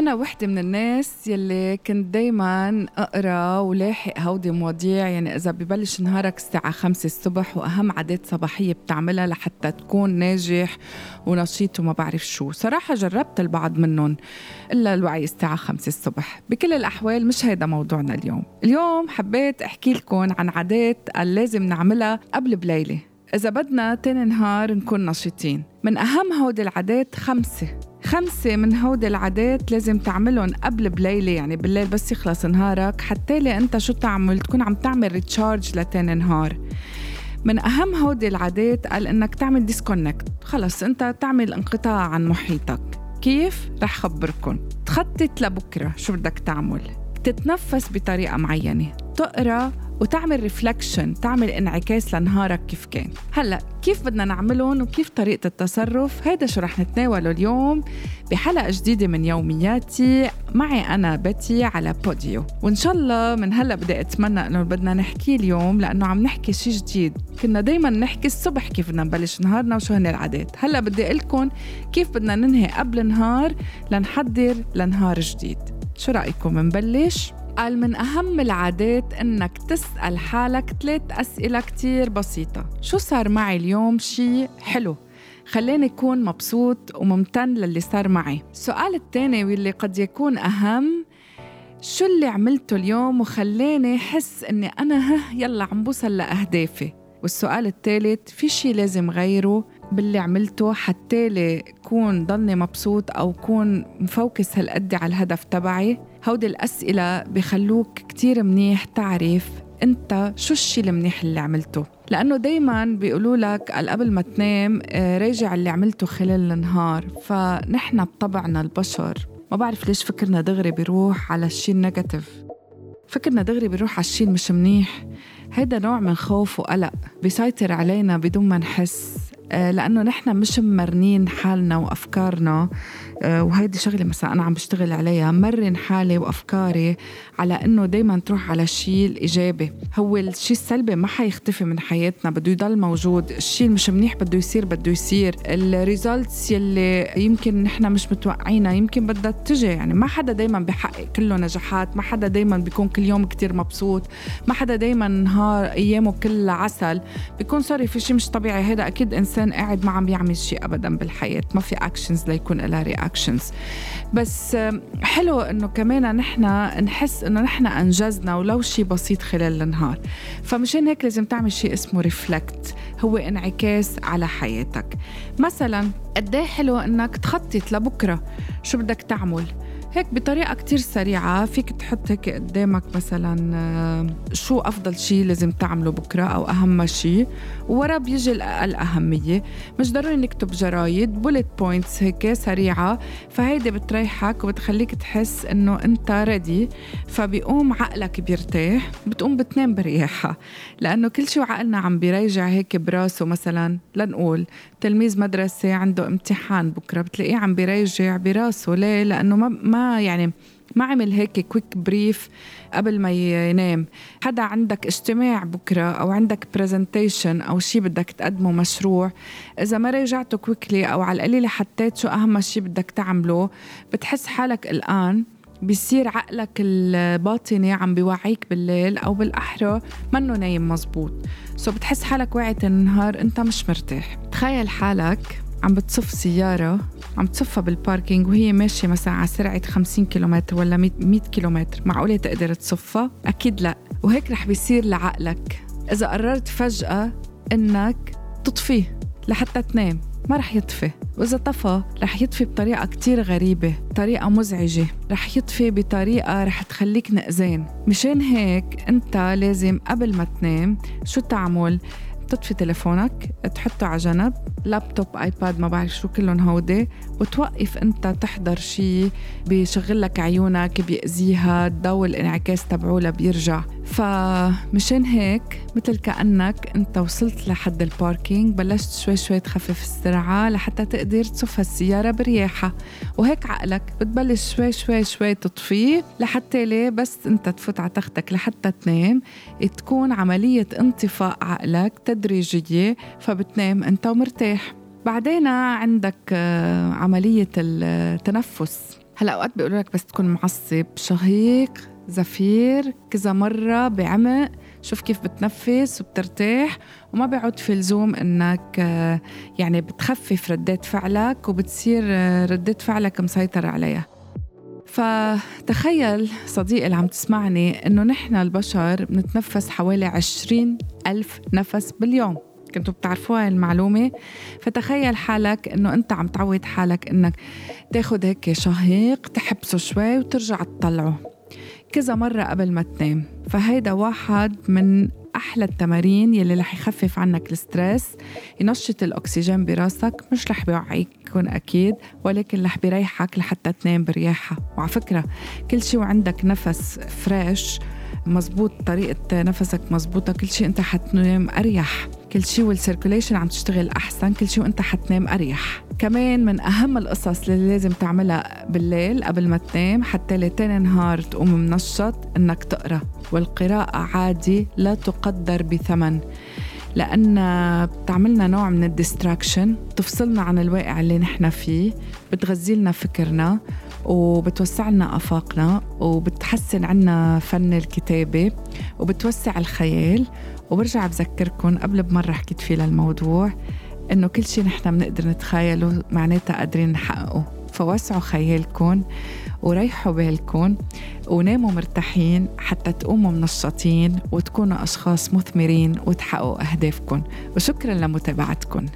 أنا وحدة من الناس يلي كنت دايما أقرأ ولاحق هودي مواضيع يعني إذا ببلش نهارك الساعة خمسة الصبح وأهم عادات صباحية بتعملها لحتى تكون ناجح ونشيط وما بعرف شو. صراحة جربت البعض منهم إلا الوعي الساعة خمسة الصبح. بكل الأحوال مش هيدا موضوعنا اليوم. اليوم حبيت أحكي لكم عن عادات اللازم نعملها قبل بليلة. إذا بدنا تاني نهار نكون نشيطين. من أهم هودي العادات خمسة. خمسة من هودي العادات لازم تعملهم قبل بليلة يعني بالليل بس يخلص نهارك حتى لي أنت شو تعمل تكون عم تعمل ريتشارج لتاني نهار. من أهم هودي العادات قال إنك تعمل disconnect خلص أنت تعمل انقطاع عن محيطك. كيف؟ رح خبركن. تخطط لبكرة شو بدك تعمل. تتنفس بطريقة معينة. تقرأ وتعمل reflection تعمل انعكاس لنهارك كيف كان. هلا كيف بدنا نعملهم وكيف طريقة التصرف؟ هيدا شو رح نتناوله اليوم بحلقة جديدة من يومياتي. معي أنا بتي على بوديو. وإن شاء الله من هلا بدي أتمنى إنه بدنا نحكي اليوم لأنه عم نحكي شيء جديد. كنا دايما نحكي الصبح كيف بدنا نبلش نهارنا وشو هن العادات. هلا بدي أقول لكم كيف بدنا ننهي قبل نهار لنحضر لنهار جديد. شو رأيكم؟ نبلش؟ قال من أهم العادات إنك تسأل حالك ثلاث أسئلة كتير بسيطة. شو صار معي اليوم؟ شي حلو. خلاني أكون مبسوط وممتن للي صار معي. السؤال الثاني واللي قد يكون أهم شو اللي عملته اليوم وخلاني حس إني أنا ها يلا عم بوصل لأهدافي؟ والسؤال الثالث في شي لازم غيره باللي عملته حتى لي كون ضلني مبسوط أو كون مفوكس هالقد على الهدف تبعي؟ هودي الأسئلة بخلوك كتير منيح تعرف أنت شو الشيء المنيح اللي عملته. لأنه دايما بيقولوا لك قبل ما تنام آه، راجع اللي عملته خلال النهار فنحن بطبعنا البشر ما بعرف ليش فكرنا دغري بيروح على الشيء ال negative فكرنا دغري بيروح على الشيء المش منيح. هيدا نوع من خوف وقلق بيسيطر علينا بدون ما نحس. آه، لأنه نحن مش ممرنين حالنا وأفكارنا. آه، وهيدي شغلة مثلا أنا عم بشتغل عليها. مرن حالي وأفكاري على إنه دائما تروح على الشيء الايجابي هو الشيء السلبي ما حيختفي من حياتنا بده يضل موجود. الشيء المش منيح بده يصير بده يصير. الريزلتس يلي يمكن نحن مش متوقعينها يمكن بدها تجي. يعني ما حدا دائما بحقق كله نجاحات. ما حدا دائما بيكون كل يوم كتير مبسوط. ما حدا دائما نهار أيامه كلها عسل. بيكون sorry في شيء مش طبيعي. هذا أكيد إنسان قاعد ما عم بيعمل شيء ابدا بالحياة ما في actions ليكون لها reaction actions بس حلو إنه كمان نحن نحس إنه نحن أنجزنا ولو شيء بسيط خلال النهار. فمشان هيك لازم تعمل شيء اسمه reflect هو انعكاس على حياتك. مثلا قد إيه حلو إنك تخطط لبكرة شو بدك تعمل؟ هيك بطريقة كتير سريعة. فيك تحط هيك قدامك مثلا آه، شو أفضل شيء لازم تعمله بكرة أو أهم شيء وورا بيجي الأقل أهمية مش ضروري نكتب جرايد bullet points هيك سريعة. فهيدي بتريحك وبتخليك تحس إنه أنت ready فبيقوم عقلك بيرتاح. بتقوم بتنام برياحة. لأنه كل شيء عقلنا عم بيرجع هيك براسه مثلا. لنقول تلميذ مدرسة عنده امتحان بكرة بتلاقيه عم بيرجع براسه. ليه؟ لأنه ما, ما يعني ما عمل هيك quick brief قبل ما ينام. حدا عندك اجتماع بكرة أو عندك presentation أو شيء بدك تقدمه مشروع إذا ما رجعته quickly أو على القليلة حطيت شو أهم شيء بدك تعمله بتحس حالك الآن بيصير عقلك الباطني عم بيوعيك بالليل أو بالأحرى منه نايم مزبوط. so بتحس حالك وعيت النهار أنت مش مرتاح. تخيل حالك عم بتصف سيارة عم تصفها بالباركينج وهي ماشية مثلا على سرعة 50 كيلومتر ولا 100 كيلومتر. معقولة تقدر تصفها؟ أكيد لا. وهيك رح بيصير لعقلك. إذا قررت فجأة إنك تطفيه لحتى تنام ما رح يطفي. وإذا طفى رح يطفي بطريقة كتير غريبة طريقة مزعجة. رح يطفي بطريقة رح تخليك نقزان مشان هيك أنت لازم قبل ما تنام شو تعمل؟ تطفي تليفونك تحطه على جنب laptop iPad ما بعرف شو كلهم هودي وتوقف أنت تحضر شيء بيشغل لك عيونك بيأذيها الضوء الانعكاس تبعوله بيرجع فمشان هيك مثل كأنك أنت وصلت لحد ال parking بلشت شوي شوي تخفف السرعة لحتى تقدر تصف السيارة برياحة. وهيك عقلك بتبلش شوي شوي شوي تطفيه لحتى ليه بس أنت تفوت على تختك لحتى تنام تكون عملية انطفاء عقلك تدريجية فبتنام أنت ومرتاح. بعدين عندك آه، عملية التنفس. هلأ أوقات بيقولوا لك بس تكون معصب شهيق زفير كذا مرة بعمق شوف كيف بتنفس وبترتاح. وما بيعود في لزوم إنك يعني بتخفف ردات فعلك وبتصير ردات فعلك مسيطرة عليها. فتخيل صديقي اللي عم تسمعني إنه نحن البشر بنتنفس حوالي عشرين ألف نفس باليوم. كنتوا بتعرفوها المعلومة؟ فتخيل حالك إنه أنت عم تعود حالك إنك تاخد هيك شهيق تحبسه شوي وترجع تطلعه. كذا مرة قبل ما تنام. فهيدا واحد من أحلى التمارين يلي رح يخفف عنك الستريس. ينشط الأكسجين براسك مش رح بيوعيكن أكيد ولكن رح بيريحك لحتى تنام برياحة. وعلى فكرة كل شي وعندك نفس fresh مزبوط طريقة نفسك مزبوطة كل شيء أنت حتنام أريح. كل شيء وال circulation عم تشتغل أحسن كل شيء وأنت حتنام أريح. كمان من أهم القصص اللي لازم تعملها بالليل قبل ما تنام حتى لتاني نهار تقوم منشط إنك تقرأ. والقراءة عادي لا تقدر بثمن لأن بتعملنا نوع من الديستراكشن تفصلنا عن الواقع اللي نحن فيه بتغذي لنا فكرنا. وبتوسع لنا آفاقنا وبتحسن عنا فن الكتابة وبتوسع الخيال. وبرجع بذكركم قبل بمرة حكيت فيه للموضوع إنه كل شيء نحن بنقدر نتخيله معناتها قادرين نحققه. فوسعوا خيالكم وريحوا بالكم وناموا مرتاحين حتى تقوموا منشطين وتكونوا أشخاص مثمرين وتحققوا أهدافكم وشكرا لمتابعتكم